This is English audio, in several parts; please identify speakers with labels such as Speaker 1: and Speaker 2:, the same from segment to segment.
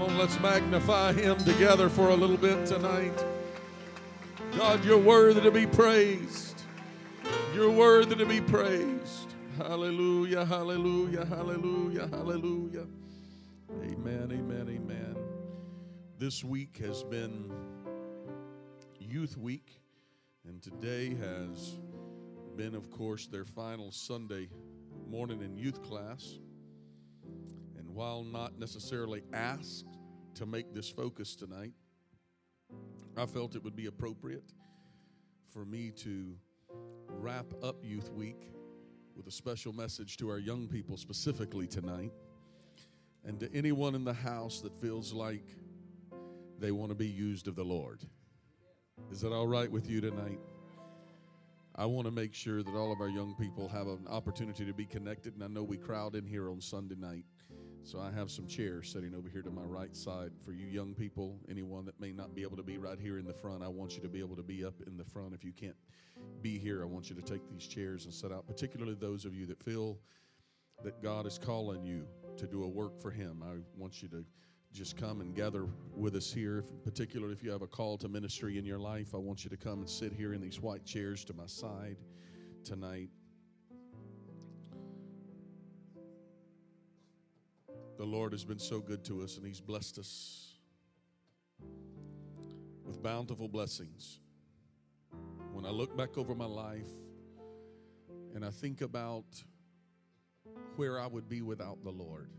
Speaker 1: Come on, let's magnify him together for a little bit tonight. God, you're worthy to be praised. You're worthy to be praised. Hallelujah, hallelujah, hallelujah, hallelujah. Amen, amen, amen. This week has been Youth Week, and today has been, of course, their final Sunday morning in youth class. And while not necessarily asked to make this focus tonight, I felt it would be appropriate for me to wrap up Youth Week with a special message to our young people specifically tonight. And to anyone in the house that feels like they want to be used of the Lord. Is that all right with you tonight? I want to make sure that all of our young people have an opportunity to be connected, and I know we crowd in here on Sunday night. So I have some chairs sitting over here to my right side for you young people. Anyone that may not be able to be right here in the front, I want you to be able to be up in the front. If you can't be here, I want you to take these chairs and sit out, particularly those of you that feel that God is calling you to do a work for Him. I want you to just come and gather with us here. If, particularly if you have a call to ministry in your life, I want you to come and sit here in these white chairs to my side tonight. The Lord has been so good to us, and He's blessed us with bountiful blessings. When I look back over my life and I think about where I would be without the Lord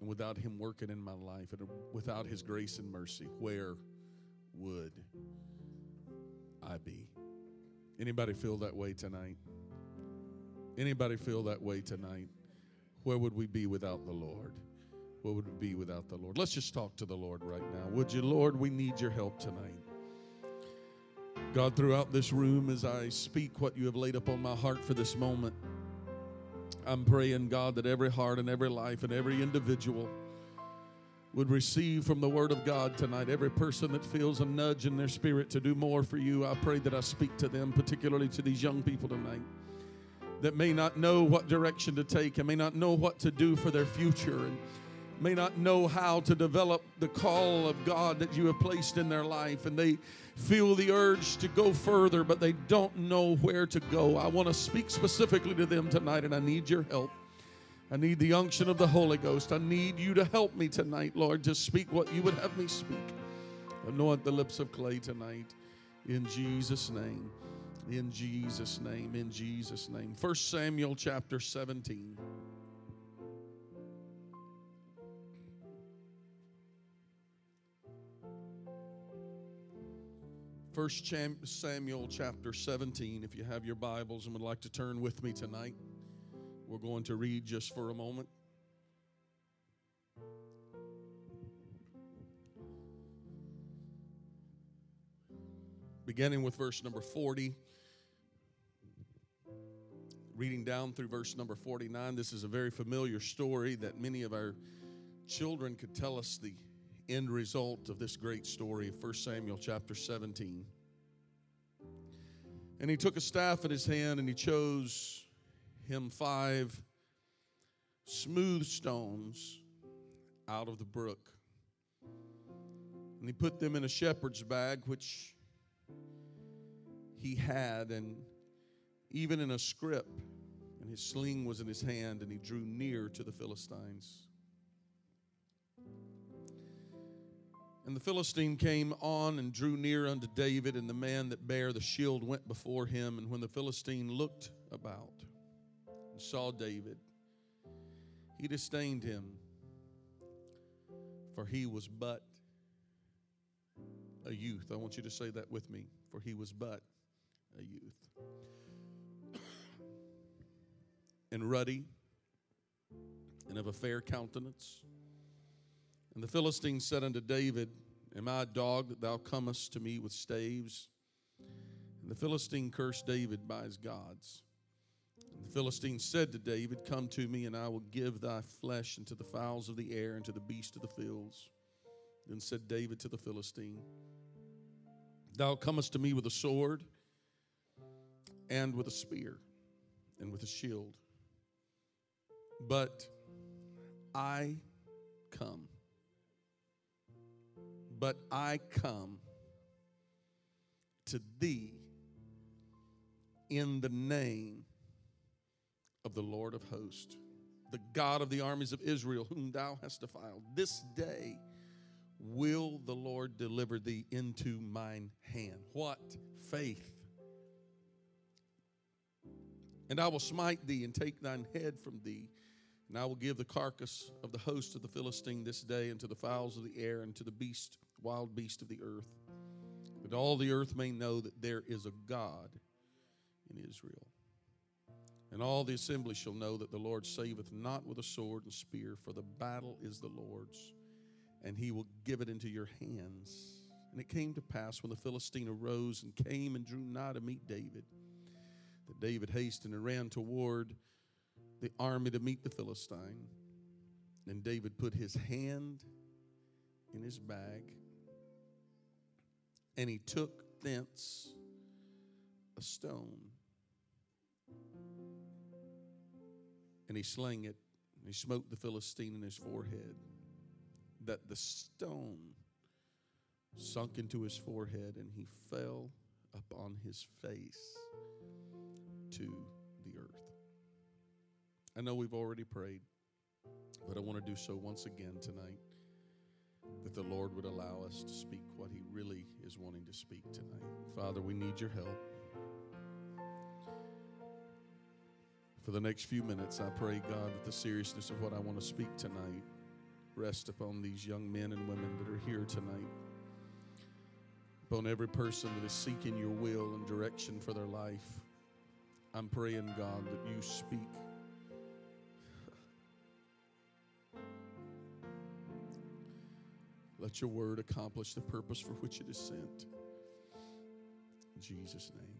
Speaker 1: and without Him working in my life and without His grace and mercy, where would I be? Anybody feel that way tonight? Anybody feel that way tonight? Where would we be without the Lord? Where would we be without the Lord? Let's just talk to the Lord right now. Would you, Lord? We need your help tonight. God, throughout this room, as I speak what you have laid upon my heart for this moment, I'm praying, God, that every heart and every life and every individual would receive from the Word of God tonight. Every person that feels a nudge in their spirit to do more for you, I pray that I speak to them, particularly to these young people tonight that may not know what direction to take and may not know what to do for their future and may not know how to develop the call of God that you have placed in their life and they feel the urge to go further but they don't know where to go. I want to speak specifically to them tonight and I need your help. I need the unction of the Holy Ghost. I need you to help me tonight, Lord, to speak what you would have me speak. Anoint the lips of clay tonight in Jesus' name. In Jesus' name, in Jesus' name. 1 Samuel chapter 17. First Samuel chapter 17. If you have your Bibles and would like to turn with me tonight, we're going to read just for a moment. Beginning with verse number 40 reading down through verse number 49. This is a very familiar story that many of our children could tell us the end result of this great story of 1 Samuel chapter 17. And he took a staff in his hand and he chose him five smooth stones out of the brook. And he put them in a shepherd's bag, which he had, and even in a scrip, and his sling was in his hand, and he drew near to the Philistines. And the Philistine came on and drew near unto David, and the man that bare the shield went before him. And when the Philistine looked about and saw David, he disdained him, for he was but a youth. I want you to say that with me, for he was but a youth. And ruddy and of a fair countenance. And the Philistine said unto David, Am I a dog that thou comest to me with staves? And the Philistine cursed David by his gods. And the Philistine said to David, Come to me, and I will give thy flesh unto the fowls of the air and to the beasts of the fields. Then said David to the Philistine, Thou comest to me with a sword and with a spear and with a shield. But I come But I come to thee in the name of the Lord of hosts, the God of the armies of Israel, whom thou hast defiled. This day will the Lord deliver thee into mine hand. What? Faith. And I will smite thee and take thine head from thee. And I will give the carcass of the host of the Philistine this day unto the fowls of the air and to the beast, wild beast of the earth, that all the earth may know that there is a God in Israel. And all the assembly shall know that the Lord saveth not with a sword and spear, for the battle is the Lord's, and he will give it into your hands. And it came to pass when the Philistine arose and came and drew nigh to meet David, that David hastened and ran toward the army to meet the Philistine. And David put his hand in his bag, and he took thence a stone and he slang it and he smote the Philistine in his forehead that the stone sunk into his forehead and he fell upon his face to. I know we've already prayed, but I want to do so once again tonight that the Lord would allow us to speak what he really is wanting to speak tonight. Father, we need your help. For the next few minutes, I pray, God, that the seriousness of what I want to speak tonight rest upon these young men and women that are here tonight, upon every person that is seeking your will and direction for their life. I'm praying, God, that you speak. Let your word accomplish the purpose for which it is sent. In Jesus' name,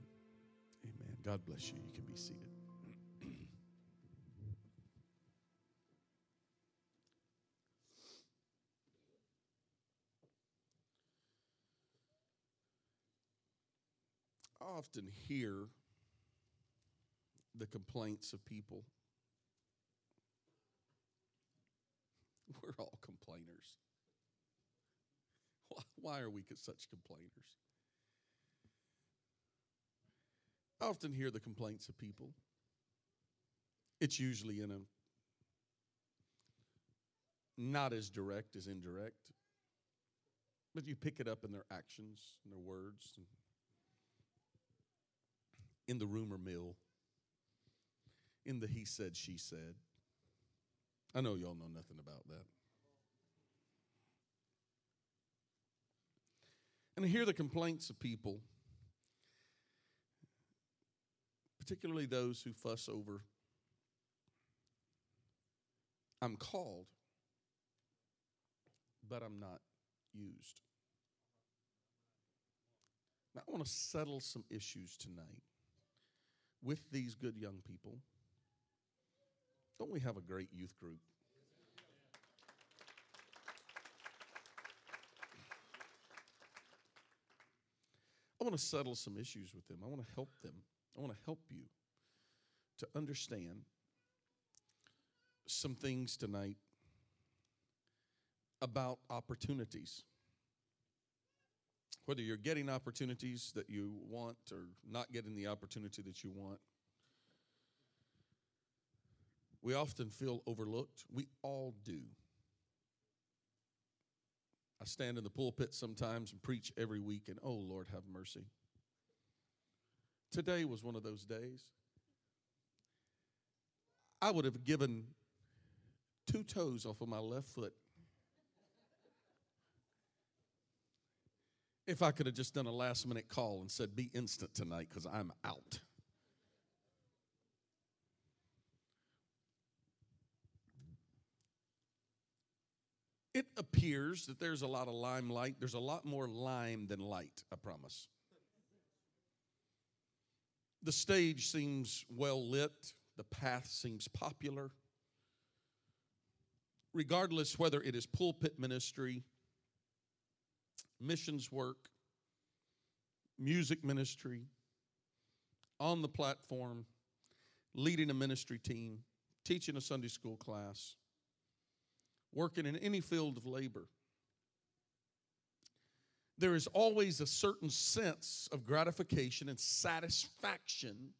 Speaker 1: amen. God bless you. You can be seated. I often hear the complaints of people. We're all complainers. Why- are we such complainers? I often hear the complaints of people. It's usually in a not as direct as indirect, but you pick it up in their actions and their words in the rumor mill, in the he said, she said. I know y'all know nothing about that. And I hear the complaints of people, particularly those who fuss over, I'm called, but I'm not used. Now, I want to settle some issues tonight with these good young people. Don't we have a great youth group? I want to settle some issues with them. I want to help them. I want to help you to understand some things tonight about opportunities. Whether you're getting opportunities that you want or not getting the opportunity that you want, we often feel overlooked. We all do. I stand in the pulpit sometimes and preach every week, and oh, Lord, have mercy. Today was one of those days. I would have given two toes off of my left foot if I could have just done a last minute call and said, Be instant tonight because I'm out. It appears that there's a lot of limelight. There's a lot more lime than light, I promise. The stage seems well lit, the path seems popular. Regardless whether it is pulpit ministry, missions work, music ministry, on the platform, leading a ministry team, teaching a Sunday school class, working in any field of labor. there is always a certain sense of gratification and satisfaction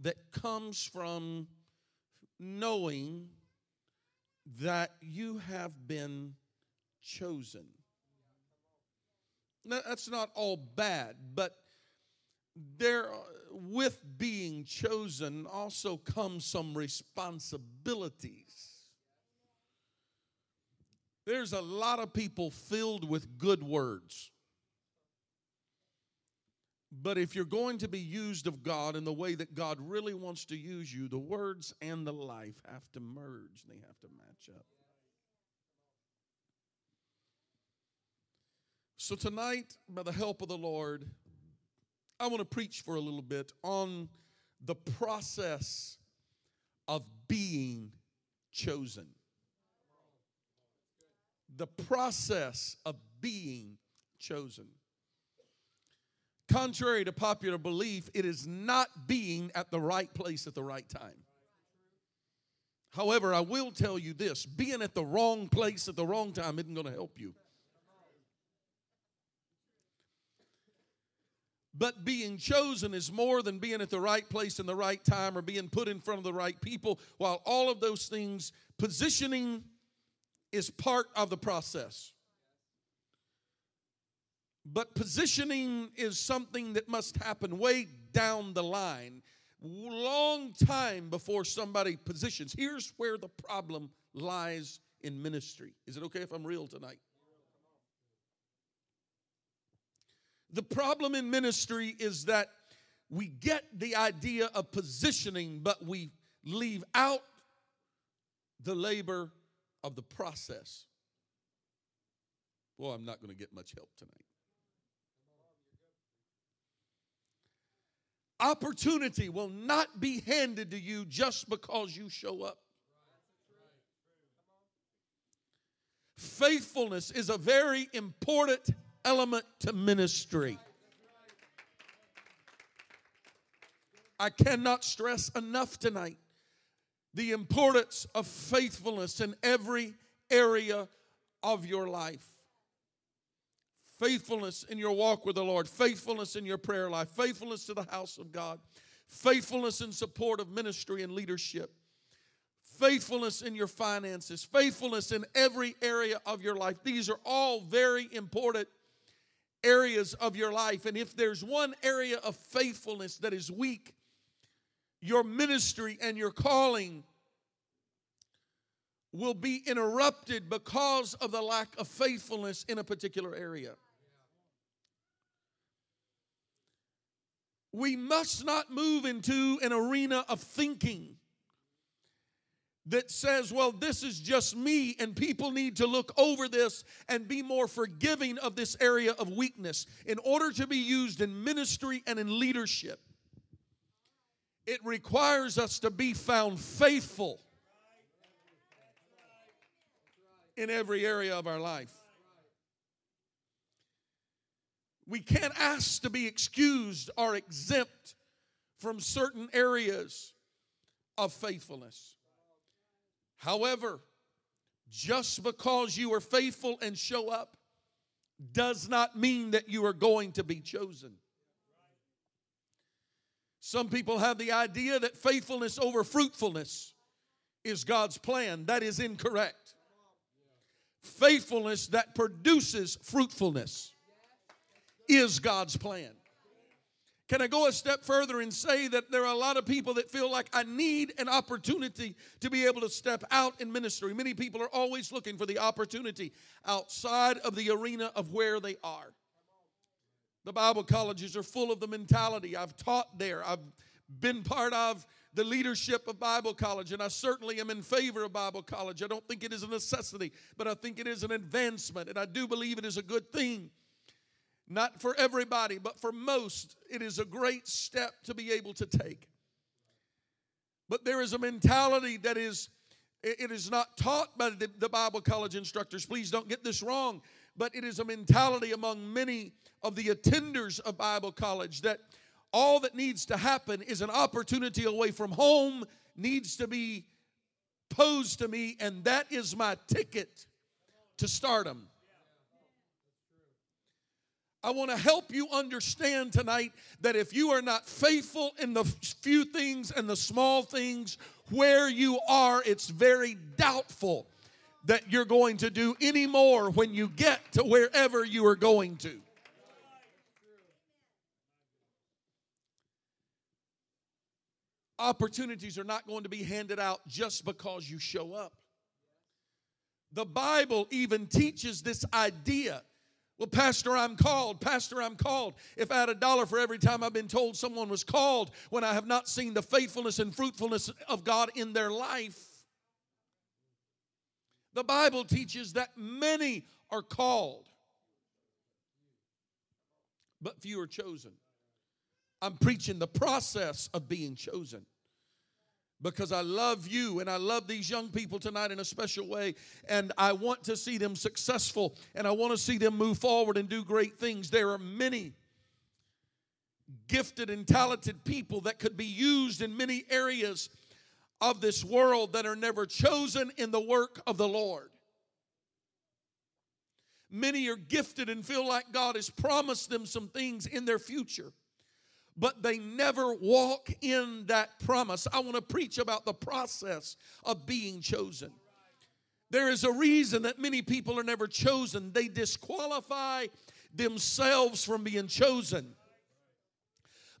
Speaker 1: that comes from knowing that you have been chosen. Now, that's not all bad, but there with being chosen also comes some responsibilities. There's a lot of people filled with good words. But if you're going to be used of God in the way that God really wants to use you, the words and the life have to merge, they have to match up. So, tonight, by the help of the Lord, I want to preach for a little bit on the process of being chosen. The process of being chosen. Contrary to popular belief, it is not being at the right place at the right time. However, I will tell you this being at the wrong place at the wrong time isn't going to help you. But being chosen is more than being at the right place in the right time or being put in front of the right people. While all of those things, positioning is part of the process. But positioning is something that must happen way down the line, long time before somebody positions. Here's where the problem lies in ministry. Is it okay if I'm real tonight? The problem in ministry is that we get the idea of positioning, but we leave out the labor of the process. Well, I'm not going to get much help tonight. Opportunity will not be handed to you just because you show up. Faithfulness is a very important element to ministry. I cannot stress enough tonight the importance of faithfulness in every area of your life faithfulness in your walk with the Lord, faithfulness in your prayer life, faithfulness to the house of God, faithfulness in support of ministry and leadership, faithfulness in your finances, faithfulness in every area of your life. These are all very important areas of your life. And if there's one area of faithfulness that is weak, your ministry and your calling will be interrupted because of the lack of faithfulness in a particular area. we must not move into an arena of thinking that says, well, this is just me, and people need to look over this and be more forgiving of this area of weakness in order to be used in ministry and in leadership. It requires us to be found faithful in every area of our life. We can't ask to be excused or exempt from certain areas of faithfulness. However, just because you are faithful and show up does not mean that you are going to be chosen. Some people have the idea that faithfulness over fruitfulness is God's plan. That is incorrect. Faithfulness that produces fruitfulness is God's plan. Can I go a step further and say that there are a lot of people that feel like I need an opportunity to be able to step out in ministry? Many people are always looking for the opportunity outside of the arena of where they are. The Bible colleges are full of the mentality. I've taught there, I've been part of the leadership of Bible college, and I certainly am in favor of Bible college. I don't think it is a necessity, but I think it is an advancement, and I do believe it is a good thing. Not for everybody, but for most, it is a great step to be able to take. But there is a mentality that is, it is not taught by the Bible college instructors. Please don't get this wrong. But it is a mentality among many of the attenders of Bible college that all that needs to happen is an opportunity away from home needs to be posed to me, and that is my ticket to stardom. I want to help you understand tonight that if you are not faithful in the few things and the small things where you are, it's very doubtful that you're going to do any more when you get to wherever you are going to. Opportunities are not going to be handed out just because you show up. The Bible even teaches this idea. Well, Pastor, I'm called. Pastor, I'm called. If I had a dollar for every time I've been told someone was called when I have not seen the faithfulness and fruitfulness of God in their life, the Bible teaches that many are called, but few are chosen. I'm preaching the process of being chosen because I love you and I love these young people tonight in a special way. And I want to see them successful and I want to see them move forward and do great things. There are many gifted and talented people that could be used in many areas of this world that are never chosen in the work of the Lord. Many are gifted and feel like God has promised them some things in their future but they never walk in that promise. I want to preach about the process of being chosen. There is a reason that many people are never chosen, they disqualify themselves from being chosen.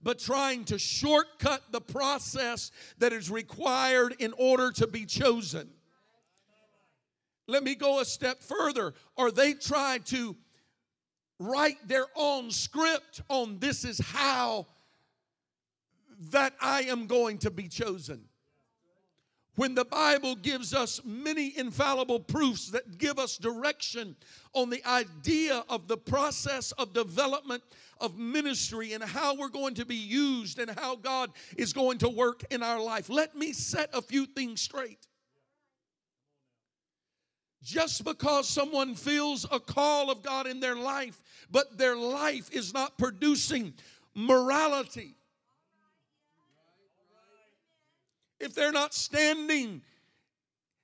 Speaker 1: But trying to shortcut the process that is required in order to be chosen. Let me go a step further. Or they try to write their own script on this is how that I am going to be chosen. When the Bible gives us many infallible proofs that give us direction on the idea of the process of development of ministry and how we're going to be used and how God is going to work in our life. Let me set a few things straight. Just because someone feels a call of God in their life, but their life is not producing morality, if they're not standing,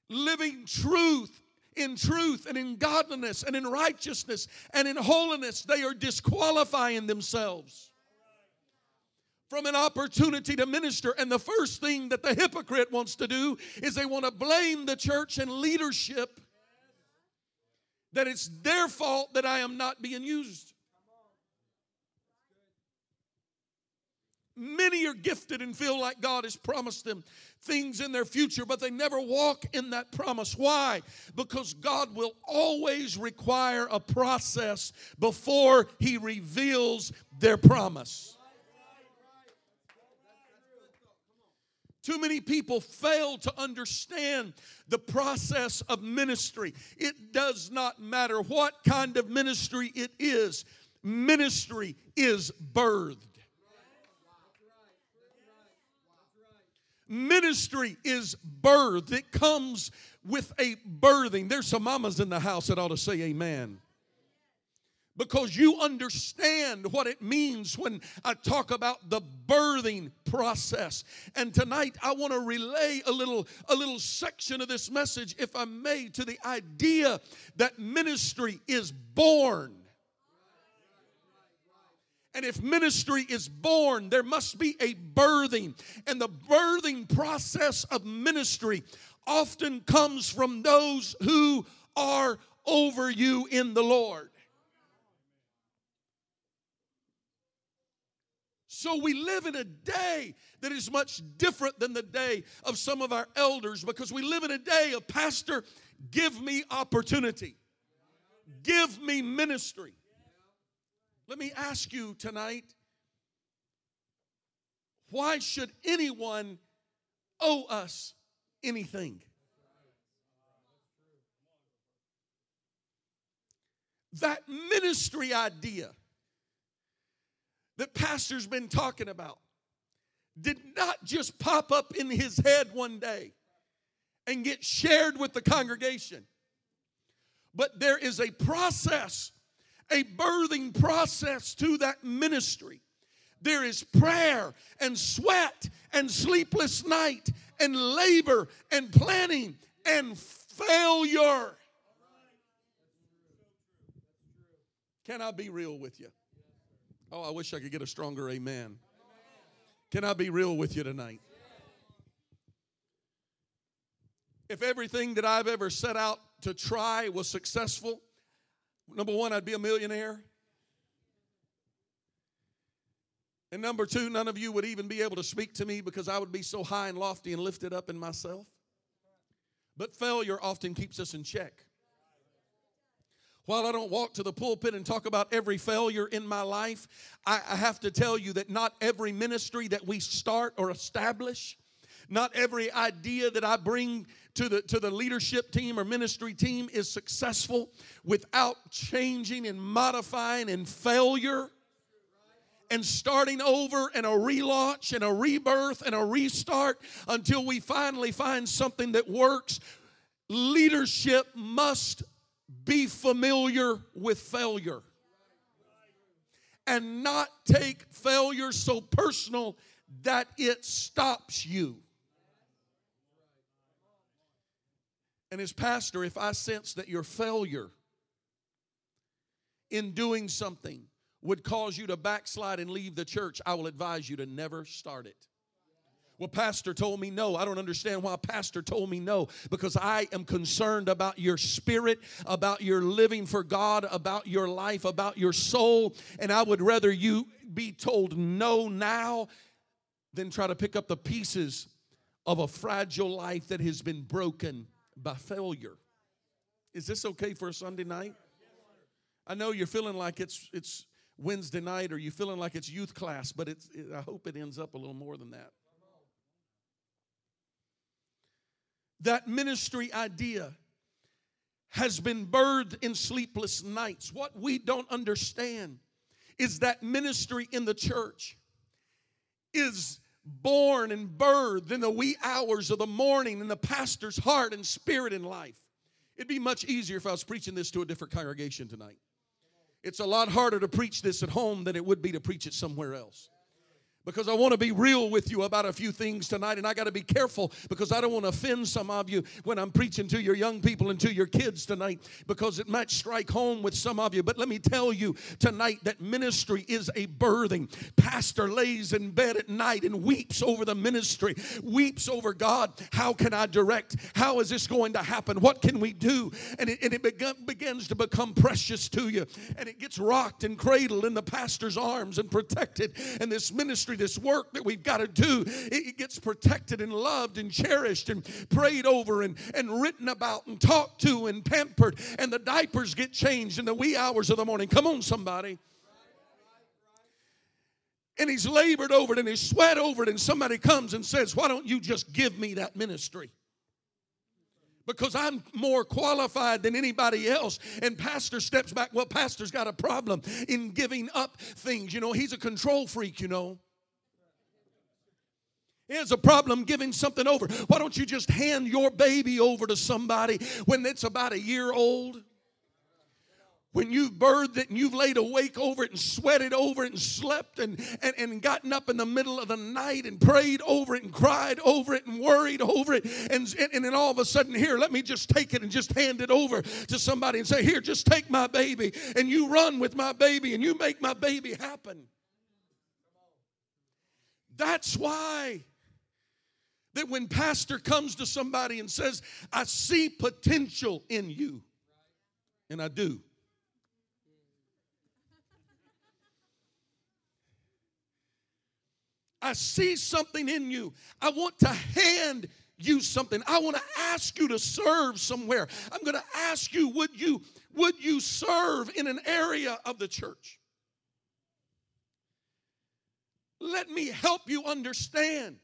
Speaker 1: living truth in truth and in godliness and in righteousness and in holiness, they are disqualifying themselves from an opportunity to minister. And the first thing that the hypocrite wants to do is they want to blame the church and leadership that it's their fault that I am not being used. Many are gifted and feel like God has promised them things in their future, but they never walk in that promise. Why? Because God will always require a process before He reveals their promise. Too many people fail to understand the process of ministry. It does not matter what kind of ministry it is, ministry is birthed. Ministry is birth, it comes with a birthing. There's some mamas in the house that ought to say amen because you understand what it means when I talk about the birthing process. And tonight I want to relay a little a little section of this message if I may to the idea that ministry is born. And if ministry is born, there must be a birthing. And the birthing process of ministry often comes from those who are over you in the Lord. So we live in a day that is much different than the day of some of our elders because we live in a day of, Pastor, give me opportunity, give me ministry. Let me ask you tonight why should anyone owe us anything? That ministry idea that pastor's been talking about did not just pop up in his head one day and get shared with the congregation, but there is a process a birthing process to that ministry. There is prayer and sweat and sleepless night and labor and planning and failure. Can I be real with you? Oh, I wish I could get a stronger amen. Can I be real with you tonight? If everything that I've ever set out to try was successful, number one, I'd be a millionaire. And number two, none of you would even be able to speak to me because I would be so high and lofty and lifted up in myself. But failure often keeps us in check. While I don't walk to the pulpit and talk about every failure in my life, I, have to tell you that not every ministry that we start or establish, not every idea that I bring to the, to the leadership team or ministry team is successful without changing and modifying and failure and starting over and a relaunch and a rebirth and a restart until we finally find something that works. Leadership must be familiar with failure and not take failure so personal that it stops you. And as pastor, if I sense that your failure in doing something would cause you to backslide and leave the church, I will advise you to never start it. Well, Pastor told me no. I don't understand why Pastor told me no because I am concerned about your spirit, about your living for God, about your life, about your soul. And I would rather you be told no now than try to pick up the pieces of a fragile life that has been broken by failure. Is this okay for a Sunday night? I know you're feeling like it's it's Wednesday night or you're feeling like it's youth class, but it's, it, I hope it ends up a little more than that. That ministry idea has been birthed in sleepless nights. What we don't understand is that ministry in the church is born and birthed in the wee hours of the morning in the pastor's heart and spirit and life. It'd be much easier if I was preaching this to a different congregation tonight. It's a lot harder to preach this at home than it would be to preach it somewhere else because I want to be real with you about a few things tonight, and I got to be careful because I don't want to offend some of you when I'm preaching to your young people and to your kids tonight because it might strike home with some of you. But let me tell you tonight that ministry is a birthing. Pastor lays in bed at night and weeps over the ministry, weeps over God. How can I direct? How is this going to happen? What can we do? And it, and it begins to become precious to you, and it gets rocked and cradled in the pastor's arms and protected, and this ministry ministry, this work that we've got to do, it gets protected and loved and cherished and prayed over and, and written about and talked to and pampered, and the diapers get changed in the wee hours of the morning. Come on, somebody and he's labored over it and he's sweat over it, and somebody comes and says, Why don't you just give me that ministry? because I'm more qualified than anybody else. And pastor steps back. Well, pastor's got a problem in giving up things. You know, he's a control freak, you know. Here's a problem giving something over. Why don't you just hand your baby over to somebody when it's about a year old? When you've birthed it and you've laid awake over it and sweated over it and slept and, and, and gotten up in the middle of the night and prayed over it and cried over it and worried over it. And, and, and then all of a sudden, here, let me just take it and just hand it over to somebody and say, Here, just take my baby. And you run with my baby and you make my baby happen. That's why that when pastor comes to somebody and says, I see potential in you, and I do. I see something in you. I want to hand you something. I want to ask you to serve somewhere. I'm going to ask you, would you would you serve in an area of the church? Let me help you understand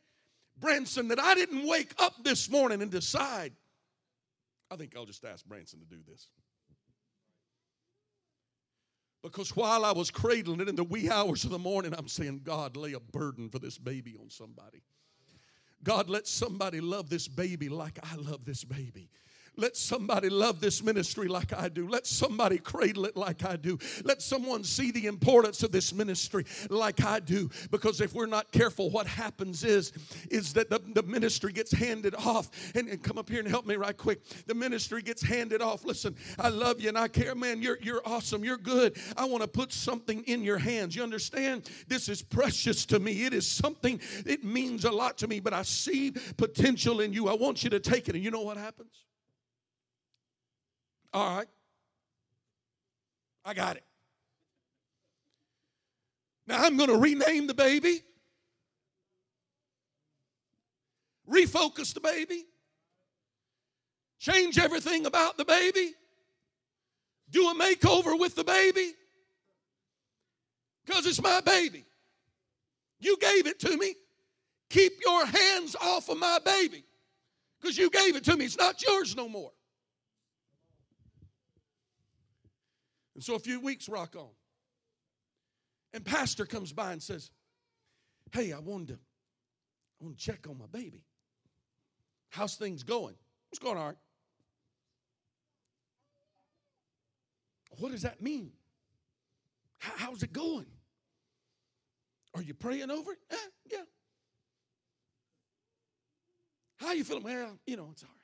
Speaker 1: Branson, that I didn't wake up this morning and decide, I think I'll just ask Branson to do this. Because while I was cradling it in the wee hours of the morning, I'm saying, God, lay a burden for this baby on somebody. God, let somebody love this baby like I love this baby. Let somebody love this ministry like I do. Let somebody cradle it like I do. Let someone see the importance of this ministry like I do. Because if we're not careful, what happens is, is that the, the ministry gets handed off. And, and come up here and help me right quick. The ministry gets handed off. Listen, I love you and I care. Man, you're, you're awesome. You're good. I want to put something in your hands. You understand? This is precious to me. It is something, it means a lot to me, but I see potential in you. I want you to take it. And you know what happens? All right. I got it. Now I'm going to rename the baby, refocus the baby, change everything about the baby, do a makeover with the baby because it's my baby. You gave it to me. Keep your hands off of my baby because you gave it to me. It's not yours no more. And so a few weeks rock on. And pastor comes by and says, Hey, I wanted to, I want to check on my baby. How's things going? What's going right. What does that mean? how's it going? Are you praying over it? Eh, yeah. How you feeling? Well, you know, it's all right.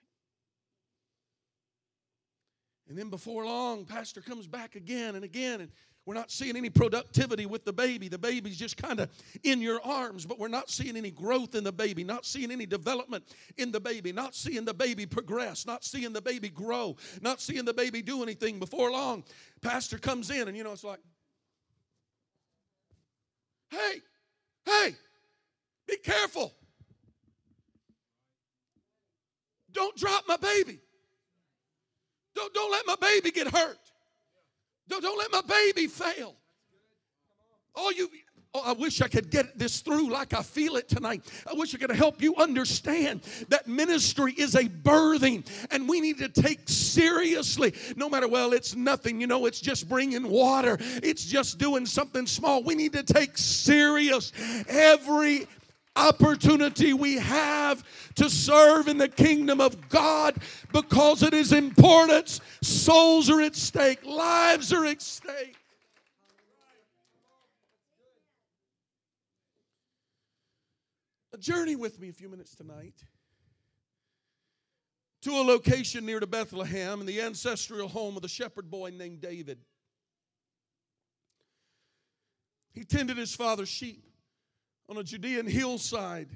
Speaker 1: And then before long, pastor comes back again and again, and we're not seeing any productivity with the baby. The baby's just kind of in your arms, but we're not seeing any growth in the baby, not seeing any development in the baby, not seeing the baby progress, not seeing the baby grow, not seeing the baby do anything. Before long, pastor comes in, and you know, it's like, hey, hey, be careful. Don't drop my baby. Don't, don't let my baby get hurt. Don't, don't let my baby fail. Oh, you, Oh, I wish I could get this through like I feel it tonight. I wish I could help you understand that ministry is a birthing and we need to take seriously no matter, well, it's nothing, you know, it's just bringing water, it's just doing something small. We need to take serious every opportunity we have to serve in the kingdom of God because it is important. Souls are at stake, lives are at stake. A journey with me a few minutes tonight to a location near to Bethlehem in the ancestral home of the shepherd boy named David. He tended his father's sheep on a Judean hillside.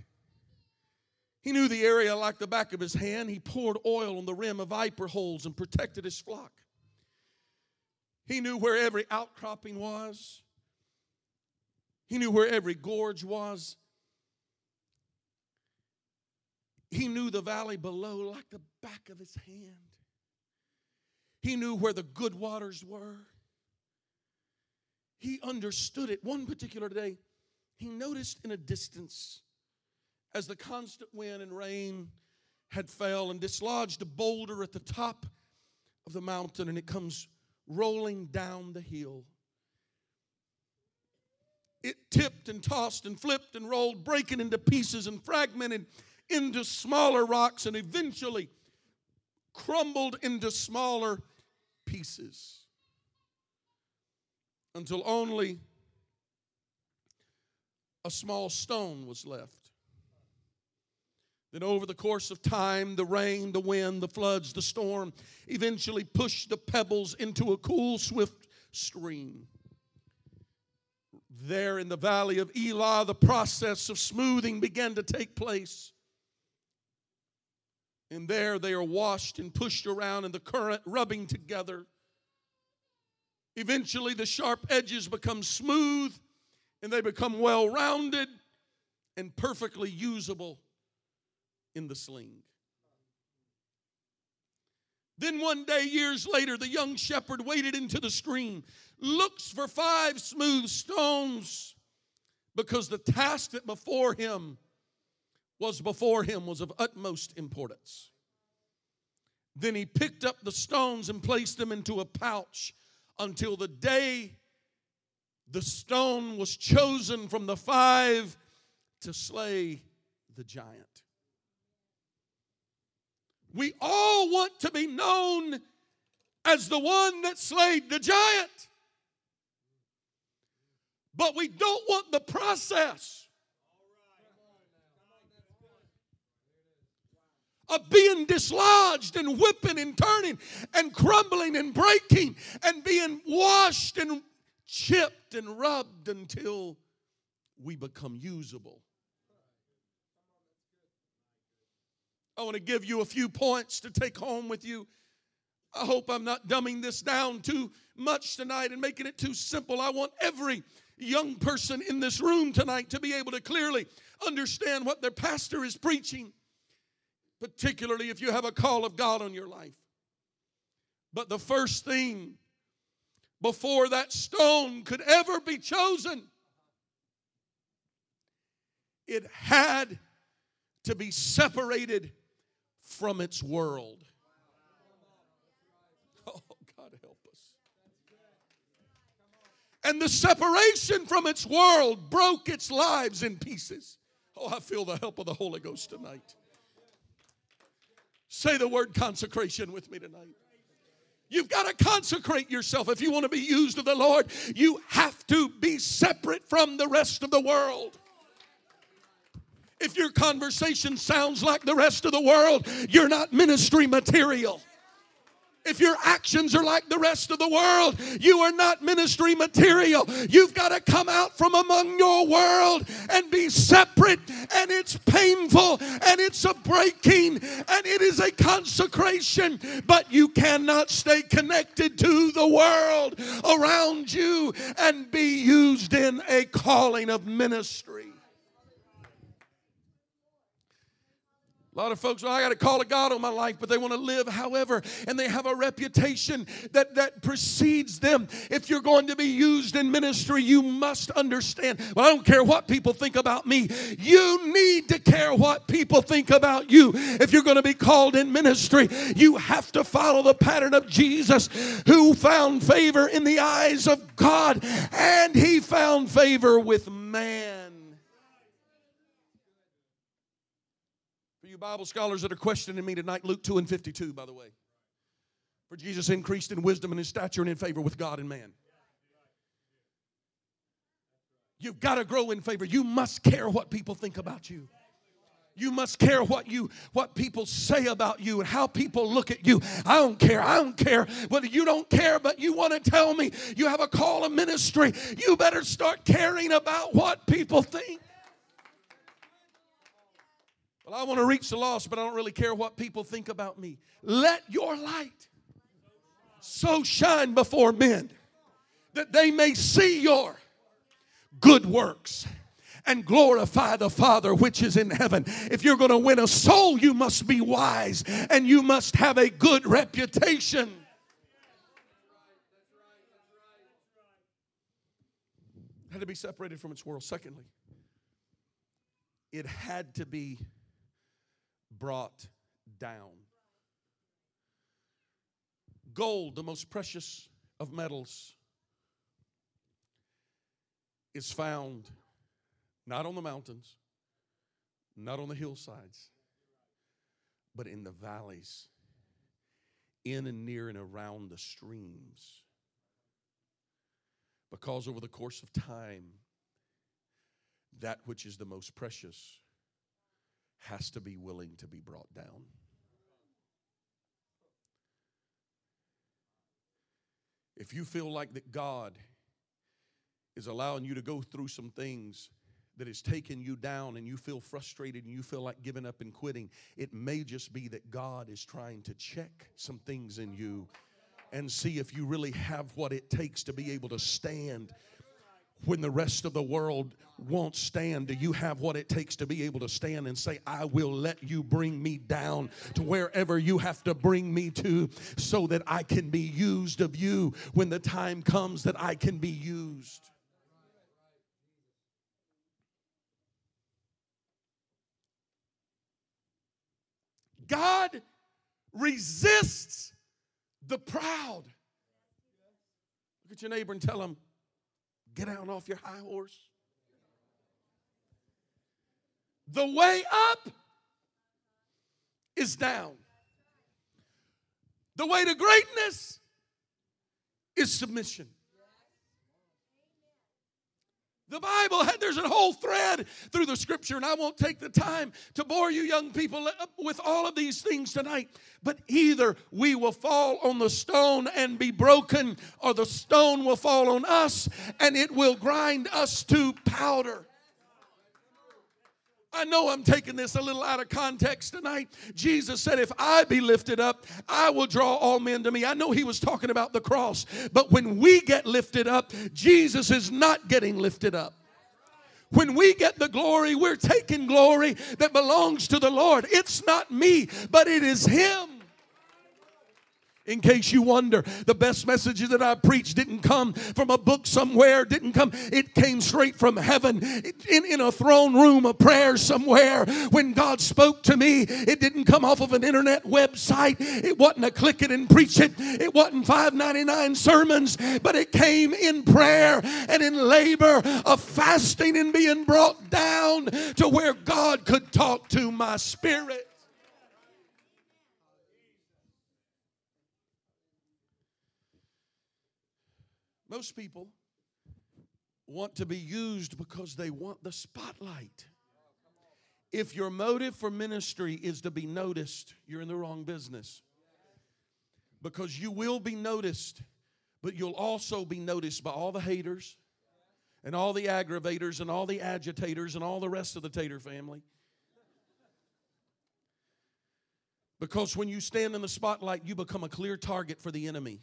Speaker 1: He knew the area like the back of his hand. He poured oil on the rim of viper holes and protected his flock. He knew where every outcropping was. He knew where every gorge was. He knew the valley below like the back of his hand. He knew where the good waters were. He understood it. One particular day, he noticed in a distance as the constant wind and rain had fell and dislodged a boulder at the top of the mountain and it comes rolling down the hill. It tipped and tossed and flipped and rolled breaking into pieces and fragmented into smaller rocks and eventually crumbled into smaller pieces. Until only a small stone was left. Then, over the course of time, the rain, the wind, the floods, the storm eventually pushed the pebbles into a cool, swift stream. There in the valley of Elah, the process of smoothing began to take place. And there they are washed and pushed around in the current, rubbing together. Eventually, the sharp edges become smooth and they become well rounded and perfectly usable in the sling. Then one day, years later, the young shepherd waded into the stream, looks for five smooth stones because the task that before him was before him was of utmost importance. Then he picked up the stones and placed them into a pouch until the day the stone was chosen from the five to slay the giant. We all want to be known as the one that slayed the giant. But we don't want the process of being dislodged and whipping and turning and crumbling and breaking and being washed and chipped and rubbed until we become usable. I want to give you a few points to take home with you. I hope I'm not dumbing this down too much tonight and making it too simple. I want every young person in this room tonight to be able to clearly understand what their pastor is preaching, particularly if you have a call of God on your life. But the first thing before that stone could ever be chosen, it had to be separated from its world. Oh, God help us. And the separation from its world broke its lives in pieces. Oh, I feel the help of the Holy Ghost tonight. Say the word consecration with me tonight. You've got to consecrate yourself. If you want to be used of the Lord, you have to be separate from the rest of the world. If your conversation sounds like the rest of the world, you're not ministry material. If your actions are like the rest of the world, you are not ministry material. You've got to come out from among your world and be separate. And it's painful and it's a breaking and it is a consecration. But you cannot stay connected to the world around you and be used in a calling of ministry. A lot of folks, well, I got a call of God on my life, but they want to live however, and they have a reputation that, that precedes them. If you're going to be used in ministry, you must understand. Well, I don't care what people think about me. You need to care what people think about you. If you're going to be called in ministry, you have to follow the pattern of Jesus, who found favor in the eyes of God, and he found favor with man. You Bible scholars that are questioning me tonight, Luke 2 and 52, by the way. For Jesus increased in wisdom and in stature and in favor with God and man. You've got to grow in favor. You must care what people think about you. You must care what you what people say about you and how people look at you. I don't care. I don't care whether you don't care, but you want to tell me you have a call of ministry. You better start caring about what people think. Well, I want to reach the lost, but I don't really care what people think about me. Let your light so shine before men that they may see your good works and glorify the Father which is in heaven. If you're going to win a soul, you must be wise and you must have a good reputation. had to be separated from its world. Secondly, it had to be brought down. Gold, the most precious of metals, is found not on the mountains, not on the hillsides, but in the valleys, in and near and around the streams. Because over the course of time, that which is the most precious has to be willing to be brought down. If you feel like that God is allowing you to go through some things that is taking you down and you feel frustrated and you feel like giving up and quitting, it may just be that God is trying to check some things in you and see if you really have what it takes to be able to stand when the rest of the world won't stand, do you have what it takes to be able to stand and say, I will let you bring me down to wherever you have to bring me to so that I can be used of you when the time comes that I can be used? God resists the proud. Look at your neighbor and tell him, Get down off your high horse. The way up is down. The way to greatness is submission. The Bible, there's a whole thread through the scripture, and I won't take the time to bore you young people with all of these things tonight. But either we will fall on the stone and be broken, or the stone will fall on us and it will grind us to powder. I know I'm taking this a little out of context tonight. Jesus said, If I be lifted up, I will draw all men to me. I know he was talking about the cross, but when we get lifted up, Jesus is not getting lifted up. When we get the glory, we're taking glory that belongs to the Lord. It's not me, but it is Him in case you wonder. The best messages that I preached didn't come from a book somewhere, didn't come, it came straight from heaven in, in a throne room of prayer somewhere. When God spoke to me, it didn't come off of an internet website. It wasn't a click it and preach it. It wasn't 599 sermons, but it came in prayer and in labor of fasting and being brought down to where God could talk to my spirit. Most people want to be used because they want the spotlight. If your motive for ministry is to be noticed, you're in the wrong business. Because you will be noticed, but you'll also be noticed by all the haters and all the aggravators and all the agitators and all the rest of the Tater family. Because when you stand in the spotlight, you become a clear target for the enemy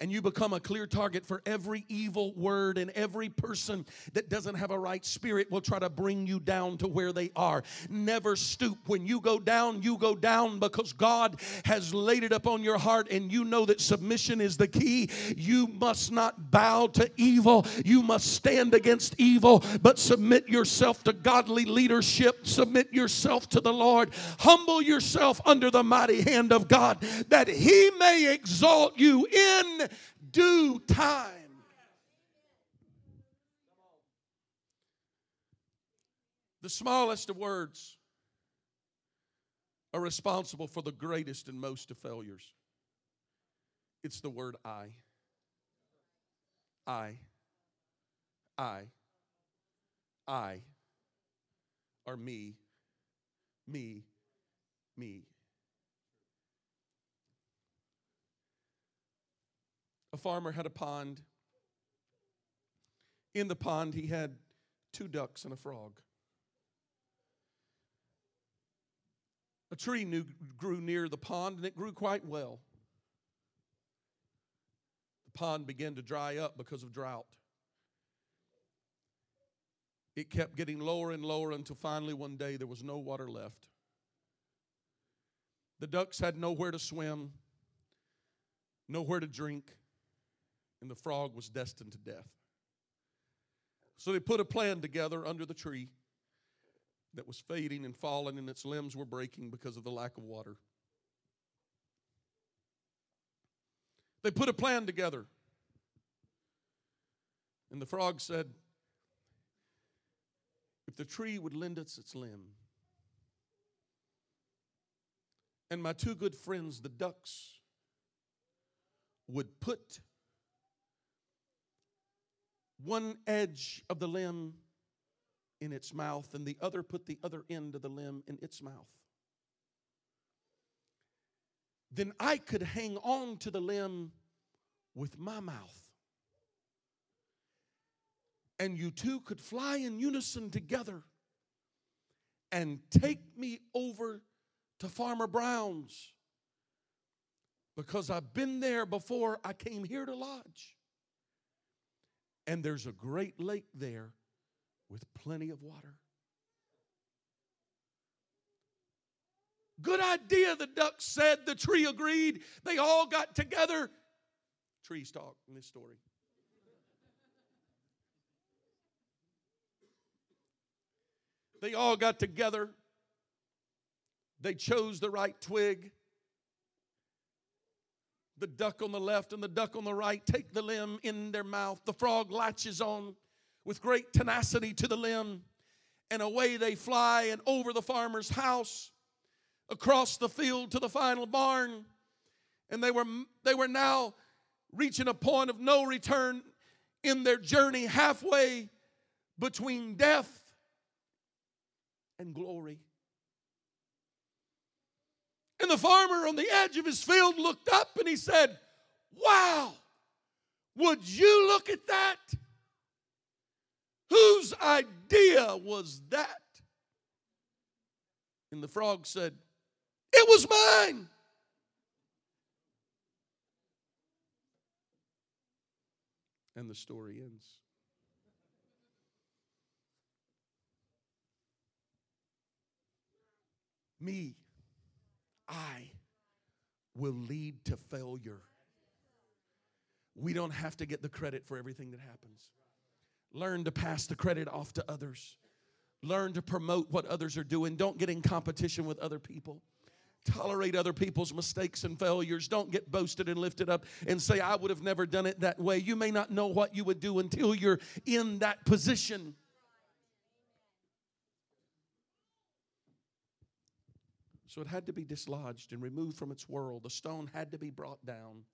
Speaker 1: and you become a clear target for every evil word and every person that doesn't have a right spirit will try to bring you down to where they are. Never stoop. When you go down, you go down because God has laid it upon your heart and you know that submission is the key. You must not bow to evil. You must stand against evil, but submit yourself to godly leadership. Submit yourself to the Lord. Humble yourself under the mighty hand of God that He may exalt you in due time. The smallest of words are responsible for the greatest and most of failures. It's the word I. I. I. I. Or me. Me. Me. A farmer had a pond. In the pond, he had two ducks and a frog. A tree new, grew near the pond, and it grew quite well. The pond began to dry up because of drought. It kept getting lower and lower until finally one day there was no water left. The ducks had nowhere to swim, nowhere to drink and the frog was destined to death. So they put a plan together under the tree that was fading and falling, and its limbs were breaking because of the lack of water. They put a plan together. And the frog said, If the tree would lend us its limb, and my two good friends, the ducks, would put one edge of the limb in its mouth, and the other put the other end of the limb in its mouth. Then I could hang on to the limb with my mouth. And you two could fly in unison together and take me over to Farmer Brown's because I've been there before I came here to lodge. And there's a great lake there with plenty of water. Good idea, the duck said. The tree agreed. They all got together. Trees talk in this story. They all got together. They chose the right twig the duck on the left and the duck on the right take the limb in their mouth. The frog latches on with great tenacity to the limb, and away they fly and over the farmer's house, across the field to the final barn. And they were, they were now reaching a point of no return in their journey halfway between death and glory. And the farmer on the edge of his field looked up and he said, Wow, would you look at that? Whose idea was that? And the frog said, It was mine. And the story ends. Me, I will lead to failure. We don't have to get the credit for everything that happens. Learn to pass the credit off to others. Learn to promote what others are doing. Don't get in competition with other people. Tolerate other people's mistakes and failures. Don't get boasted and lifted up and say, I would have never done it that way. You may not know what you would do until you're in that position. So it had to be dislodged and removed from its world. The stone had to be brought down.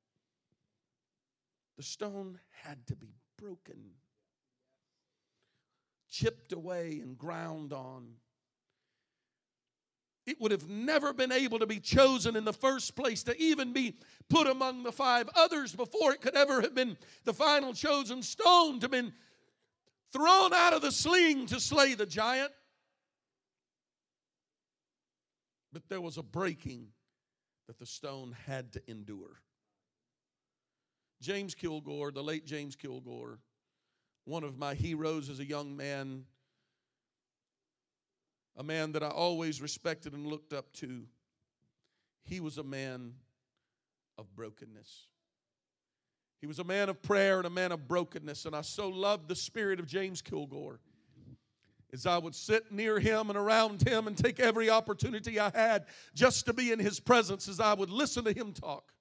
Speaker 1: The stone had to be broken, chipped away, and ground on. It would have never been able to be chosen in the first place to even be put among the five others before it could ever have been the final chosen stone to have been thrown out of the sling to slay the giant. But there was a breaking that the stone had to endure. James Kilgore, the late James Kilgore, one of my heroes as a young man, a man that I always respected and looked up to. He was a man of brokenness. He was a man of prayer and a man of brokenness, and I so loved the spirit of James Kilgore. As I would sit near him and around him and take every opportunity I had just to be in his presence as I would listen to him talk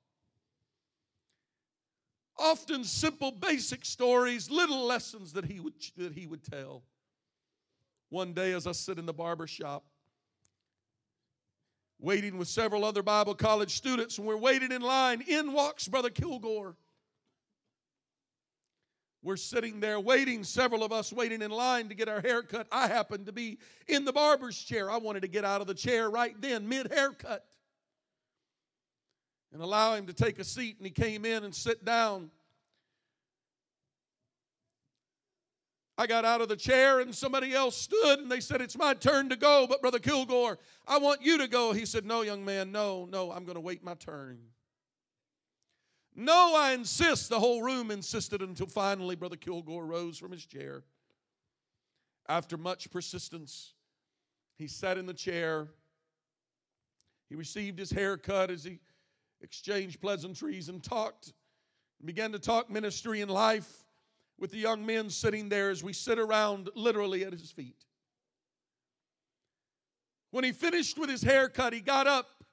Speaker 1: often simple, basic stories, little lessons that he would, that he would tell. One day, as I sit in the barber shop, waiting with several other Bible college students, and we're waiting in line, in walks Brother Kilgore. We're sitting there waiting, several of us waiting in line to get our hair cut. I happened to be in the barber's chair. I wanted to get out of the chair right then, mid haircut and allow him to take a seat. And he came in and sit down. I got out of the chair and somebody else stood and they said, It's my turn to go, but Brother Kilgore, I want you to go. He said, No, young man, no, no, I'm going to wait my turn. No, I insist. The whole room insisted until finally Brother Kilgore rose from his chair. After much persistence, he sat in the chair. He received his haircut as he exchanged pleasantries and talked, began to talk ministry and life with the young men sitting there as we sit around literally at his feet. When he finished with his haircut, he got up.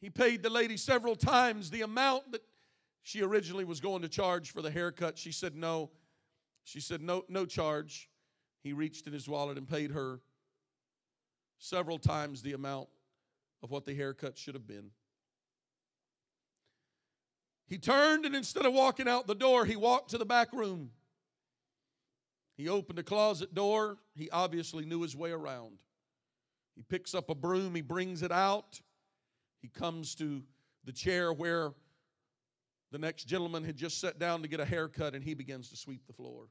Speaker 1: He paid the lady several times the amount that she originally was going to charge for the haircut. She said no. She said no, no charge. He reached in his wallet and paid her several times the amount of what the haircut should have been. He turned and instead of walking out the door, he walked to the back room. He opened a closet door. He obviously knew his way around. He picks up a broom, he brings it out. He comes to the chair where the next gentleman had just sat down to get a haircut and he begins to sweep the floor.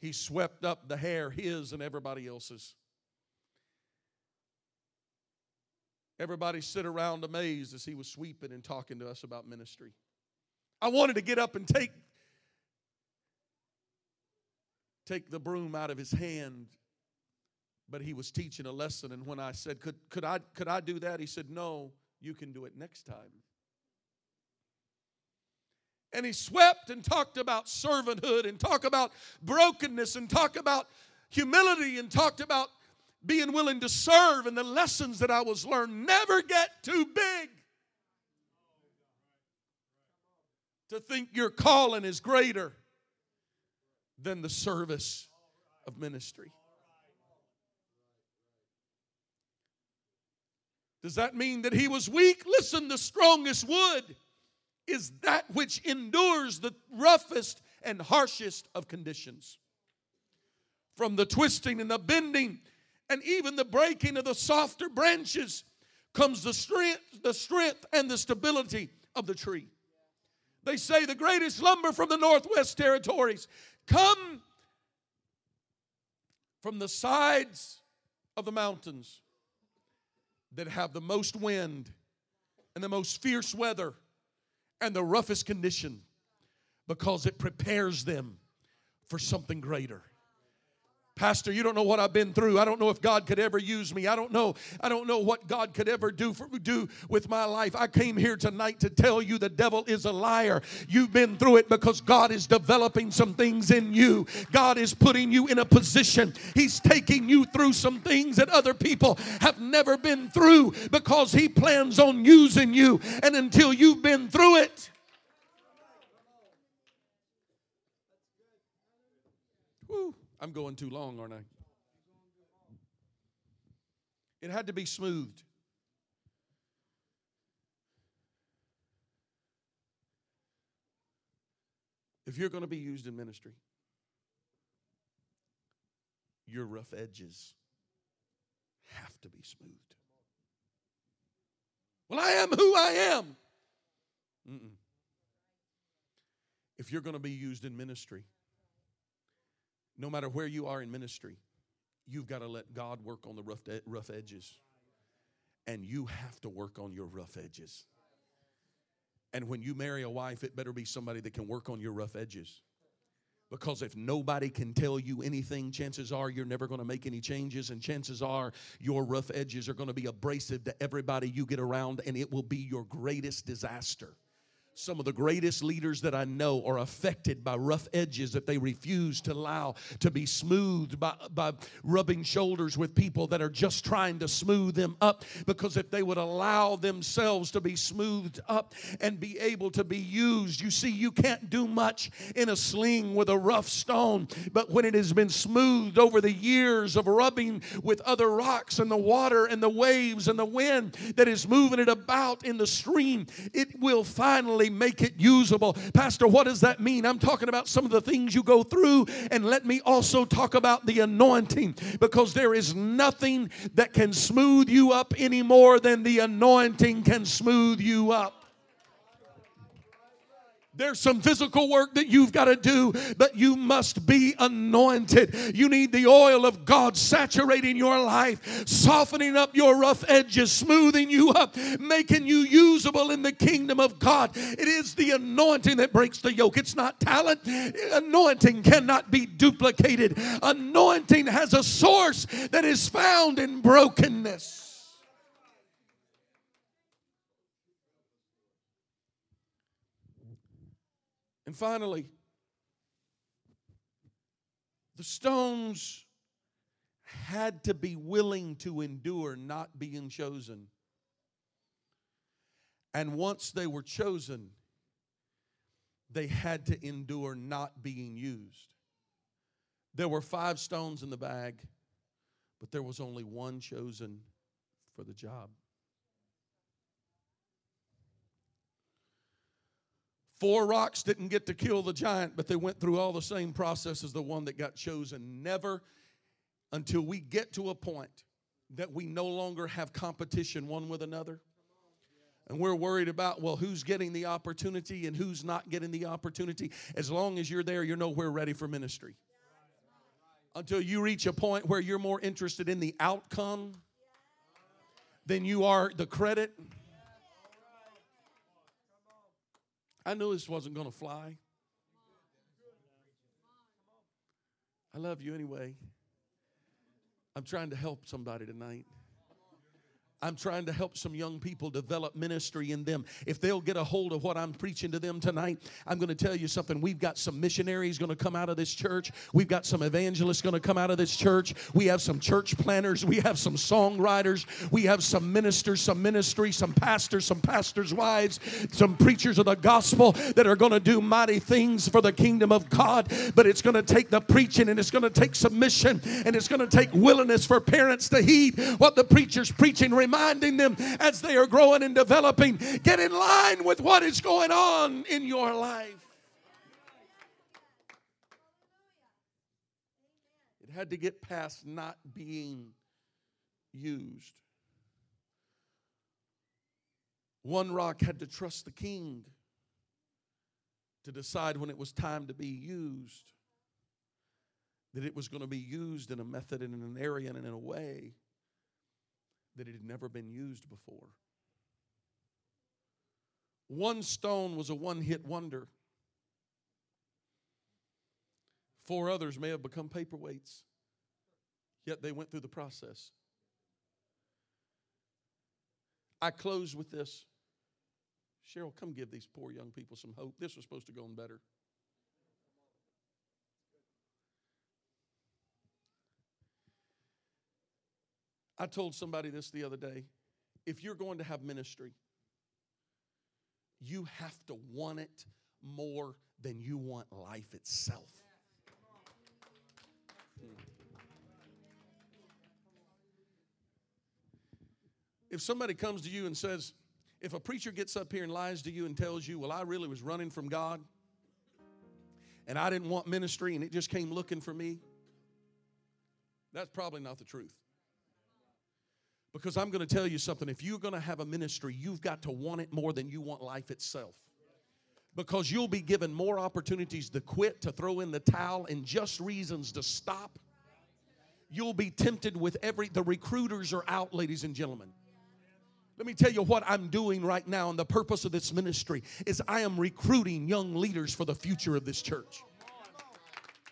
Speaker 1: He swept up the hair, his and everybody else's. Everybody sit around amazed as he was sweeping and talking to us about ministry. I wanted to get up and take take the broom out of his hand, but he was teaching a lesson and when I said, "Could could I could I do that?" He said, "No, you can do it next time." And he swept and talked about servanthood and talked about brokenness and talked about humility and talked about being willing to serve and the lessons that I was learned. Never get too big to think your calling is greater than the service of ministry. Does that mean that he was weak? Listen, the strongest wood is that which endures the roughest and harshest of conditions. From the twisting and the bending and even the breaking of the softer branches comes the strength, the strength and the stability of the tree. They say the greatest lumber from the Northwest Territories come from the sides of the mountains that have the most wind and the most fierce weather and the roughest condition because it prepares them for something greater. Pastor, you don't know what I've been through. I don't know if God could ever use me. I don't know. I don't know what God could ever do for do with my life. I came here tonight to tell you the devil is a liar. You've been through it because God is developing some things in you. God is putting you in a position. He's taking you through some things that other people have never been through because he plans on using you. And until you've been through it, I'm going too long, aren't I? It had to be smoothed. If you're going to be used in ministry, your rough edges have to be smoothed. Well, I am who I am. Mm-mm. If you're going to be used in ministry, no matter where you are in ministry, you've got to let God work on the rough, rough edges. And you have to work on your rough edges. And when you marry a wife, it better be somebody that can work on your rough edges. Because if nobody can tell you anything, chances are you're never going to make any changes, and chances are your rough edges are going to be abrasive to everybody you get around, and it will be your greatest disaster. Some of the greatest leaders that I know are affected by rough edges that they refuse to allow to be smoothed by, by rubbing shoulders with people that are just trying to smooth them up. Because if they would allow themselves to be smoothed up and be able to be used, you see, you can't do much in a sling with a rough stone. But when it has been smoothed over the years of rubbing with other rocks and the water and the waves and the wind that is moving it about in the stream, it will finally make it usable. Pastor, what does that mean? I'm talking about some of the things you go through, and let me also talk about the anointing because there is nothing that can smooth you up any more than the anointing can smooth you up. There's some physical work that you've got to do, but you must be anointed. You need the oil of God saturating your life, softening up your rough edges, smoothing you up, making you usable in the kingdom of God. It is the anointing that breaks the yoke. It's not talent. Anointing cannot be duplicated. Anointing has a source that is found in brokenness. And finally, the stones had to be willing to endure not being chosen. And once they were chosen, they had to endure not being used. There were five stones in the bag, but there was only one chosen for the job. Four rocks didn't get to kill the giant, but they went through all the same process as the one that got chosen. Never until we get to a point that we no longer have competition one with another. And we're worried about, well, who's getting the opportunity and who's not getting the opportunity. As long as you're there, you're nowhere ready for ministry. Until you reach a point where you're more interested in the outcome than you are the credit. I knew this wasn't going to fly. I love you anyway. I'm trying to help somebody tonight. I'm trying to help some young people develop ministry in them. If they'll get a hold of what I'm preaching to them tonight, I'm going to tell you something. We've got some missionaries going to come out of this church. We've got some evangelists going to come out of this church. We have some church planters. We have some songwriters. We have some ministers, some ministry, some pastors, some pastors' wives, some preachers of the gospel that are going to do mighty things for the kingdom of God. But it's going to take the preaching and it's going to take submission and it's going to take willingness for parents to heed what the preacher's preaching reminding them as they are growing and developing, get in line with what is going on in your life. It had to get past not being used. One rock had to trust the king to decide when it was time to be used, that it was going to be used in a method and in an area and in a way that it had never been used before. One stone was a one hit wonder. Four others may have become paperweights, yet they went through the process. I close with this. Cheryl, come give these poor young people some hope. This was supposed to go on better. I told somebody this the other day. If you're going to have ministry, you have to want it more than you want life itself. If somebody comes to you and says, if a preacher gets up here and lies to you and tells you, well, I really was running from God and I didn't want ministry and it just came looking for me, that's probably not the truth. Because I'm going to tell you something. If you're going to have a ministry, you've got to want it more than you want life itself. Because you'll be given more opportunities to quit, to throw in the towel, and just reasons to stop. You'll be tempted with every, the recruiters are out, ladies and gentlemen. Let me tell you what I'm doing right now, and the purpose of this ministry is I am recruiting young leaders for the future of this church.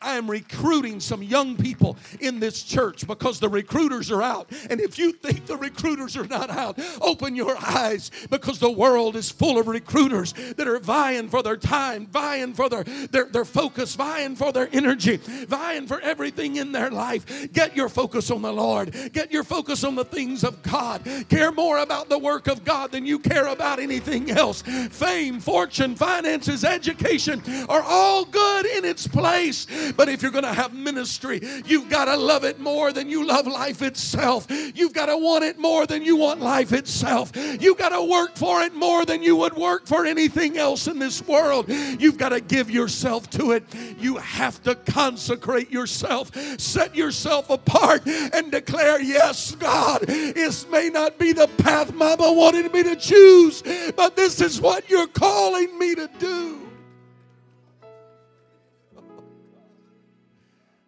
Speaker 1: I am recruiting some young people in this church because the recruiters are out. And if you think the recruiters are not out, open your eyes because the world is full of recruiters that are vying for their time, vying for their, their, their focus, vying for their energy, vying for everything in their life. Get your focus on the Lord, get your focus on the things of God. Care more about the work of God than you care about anything else. Fame, fortune, finances, education are all good in its place but if you're going to have ministry, you've got to love it more than you love life itself. You've got to want it more than you want life itself. You've got to work for it more than you would work for anything else in this world. You've got to give yourself to it. You have to consecrate yourself, set yourself apart, and declare, Yes, God, this may not be the path Mama wanted me to choose, but this is what you're calling me to do.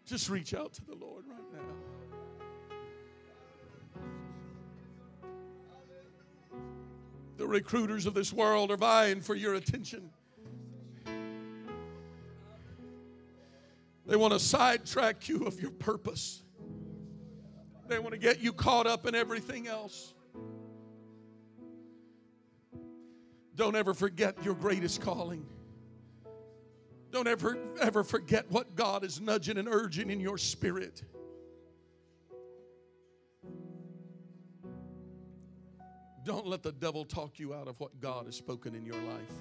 Speaker 1: Just reach out to the Lord right now. The recruiters of this world are vying for your attention. They want to sidetrack you of your purpose. They want to get you caught up in everything else. Don't ever forget your greatest calling. Don't ever, ever forget what God is nudging and urging in your spirit. Don't let the devil talk you out of what God has spoken in your life.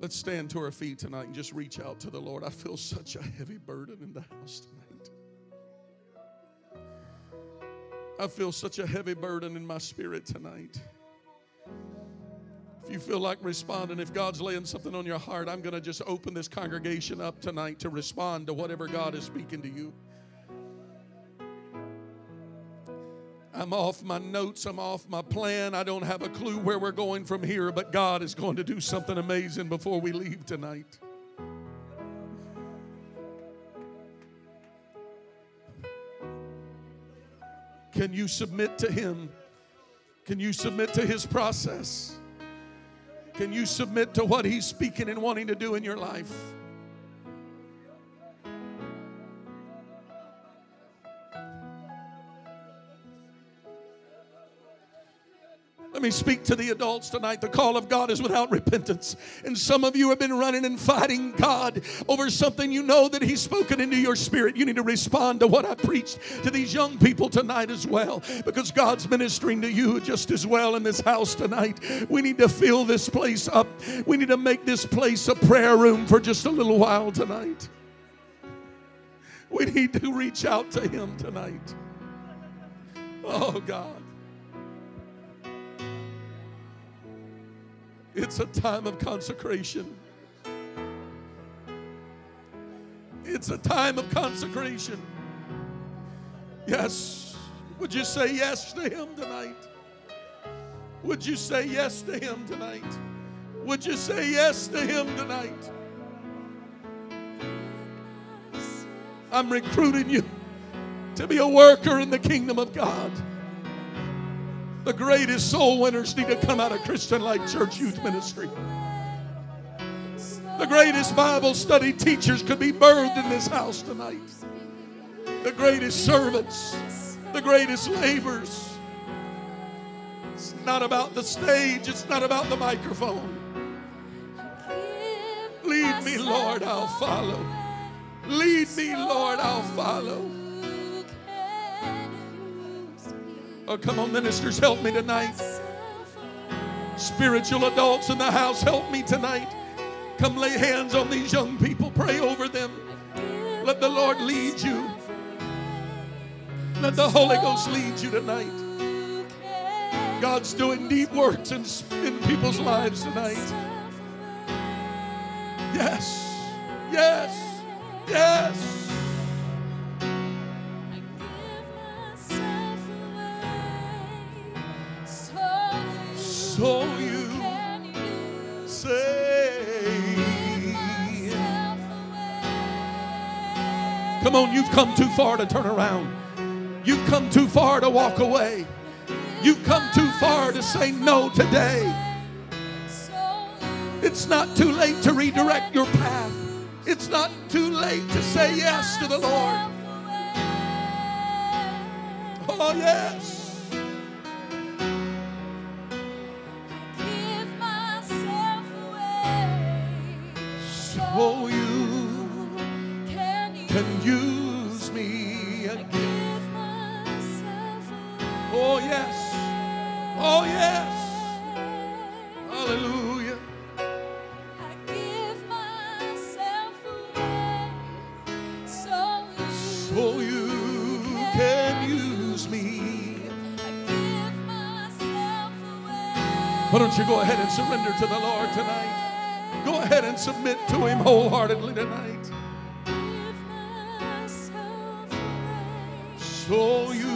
Speaker 1: Let's stand to our feet tonight and just reach out to the Lord. I feel such a heavy burden in the house tonight. I feel such a heavy burden in my spirit tonight. If you feel like responding, if God's laying something on your heart, I'm going to just open this congregation up tonight to respond to whatever God is speaking to you. I'm off my notes, I'm off my plan. I don't have a clue where we're going from here, but God is going to do something amazing before we leave tonight. Can you submit to Him? Can you submit to His process? Can you submit to what He's speaking and wanting to do in your life? Me speak to the adults tonight. The call of God is without repentance. And some of you have been running and fighting God over something you know that He's spoken into your spirit. You need to respond to what I preached to these young people tonight as well, because God's ministering to you just as well in this house tonight. We need to fill this place up. We need to make this place a prayer room for just a little while tonight. We need to reach out to Him tonight.
Speaker 2: Oh, God. It's a time of consecration. It's a time of consecration. Yes. Would you say yes to Him tonight? Would you say yes to Him tonight? Would you say yes to Him tonight? I'm recruiting you to be a worker in the kingdom of God. The greatest soul winners need to come out of Christian Light Church Youth Ministry. The greatest Bible study teachers could be birthed in this house tonight. The greatest servants, the greatest laborers. It's not about the stage, it's not about the microphone. Lead me, Lord, I'll follow. Lead me, Lord, I'll follow. Oh, come on, ministers, help me tonight. Spiritual adults in the house, help me tonight. Come lay hands on these young people, pray over them. Let the Lord lead you. Let the Holy Ghost lead you tonight. God's doing deep works in, in people's lives tonight. Yes, yes, yes. So you say, Come on, you've come too far to turn around. You've come too far to walk away. You've come too far to say no today. It's not too late to redirect your path. It's not too late to say yes to the Lord. Oh, yes. Why don't you go ahead and surrender to the Lord tonight? Go ahead and submit to Him wholeheartedly tonight. So you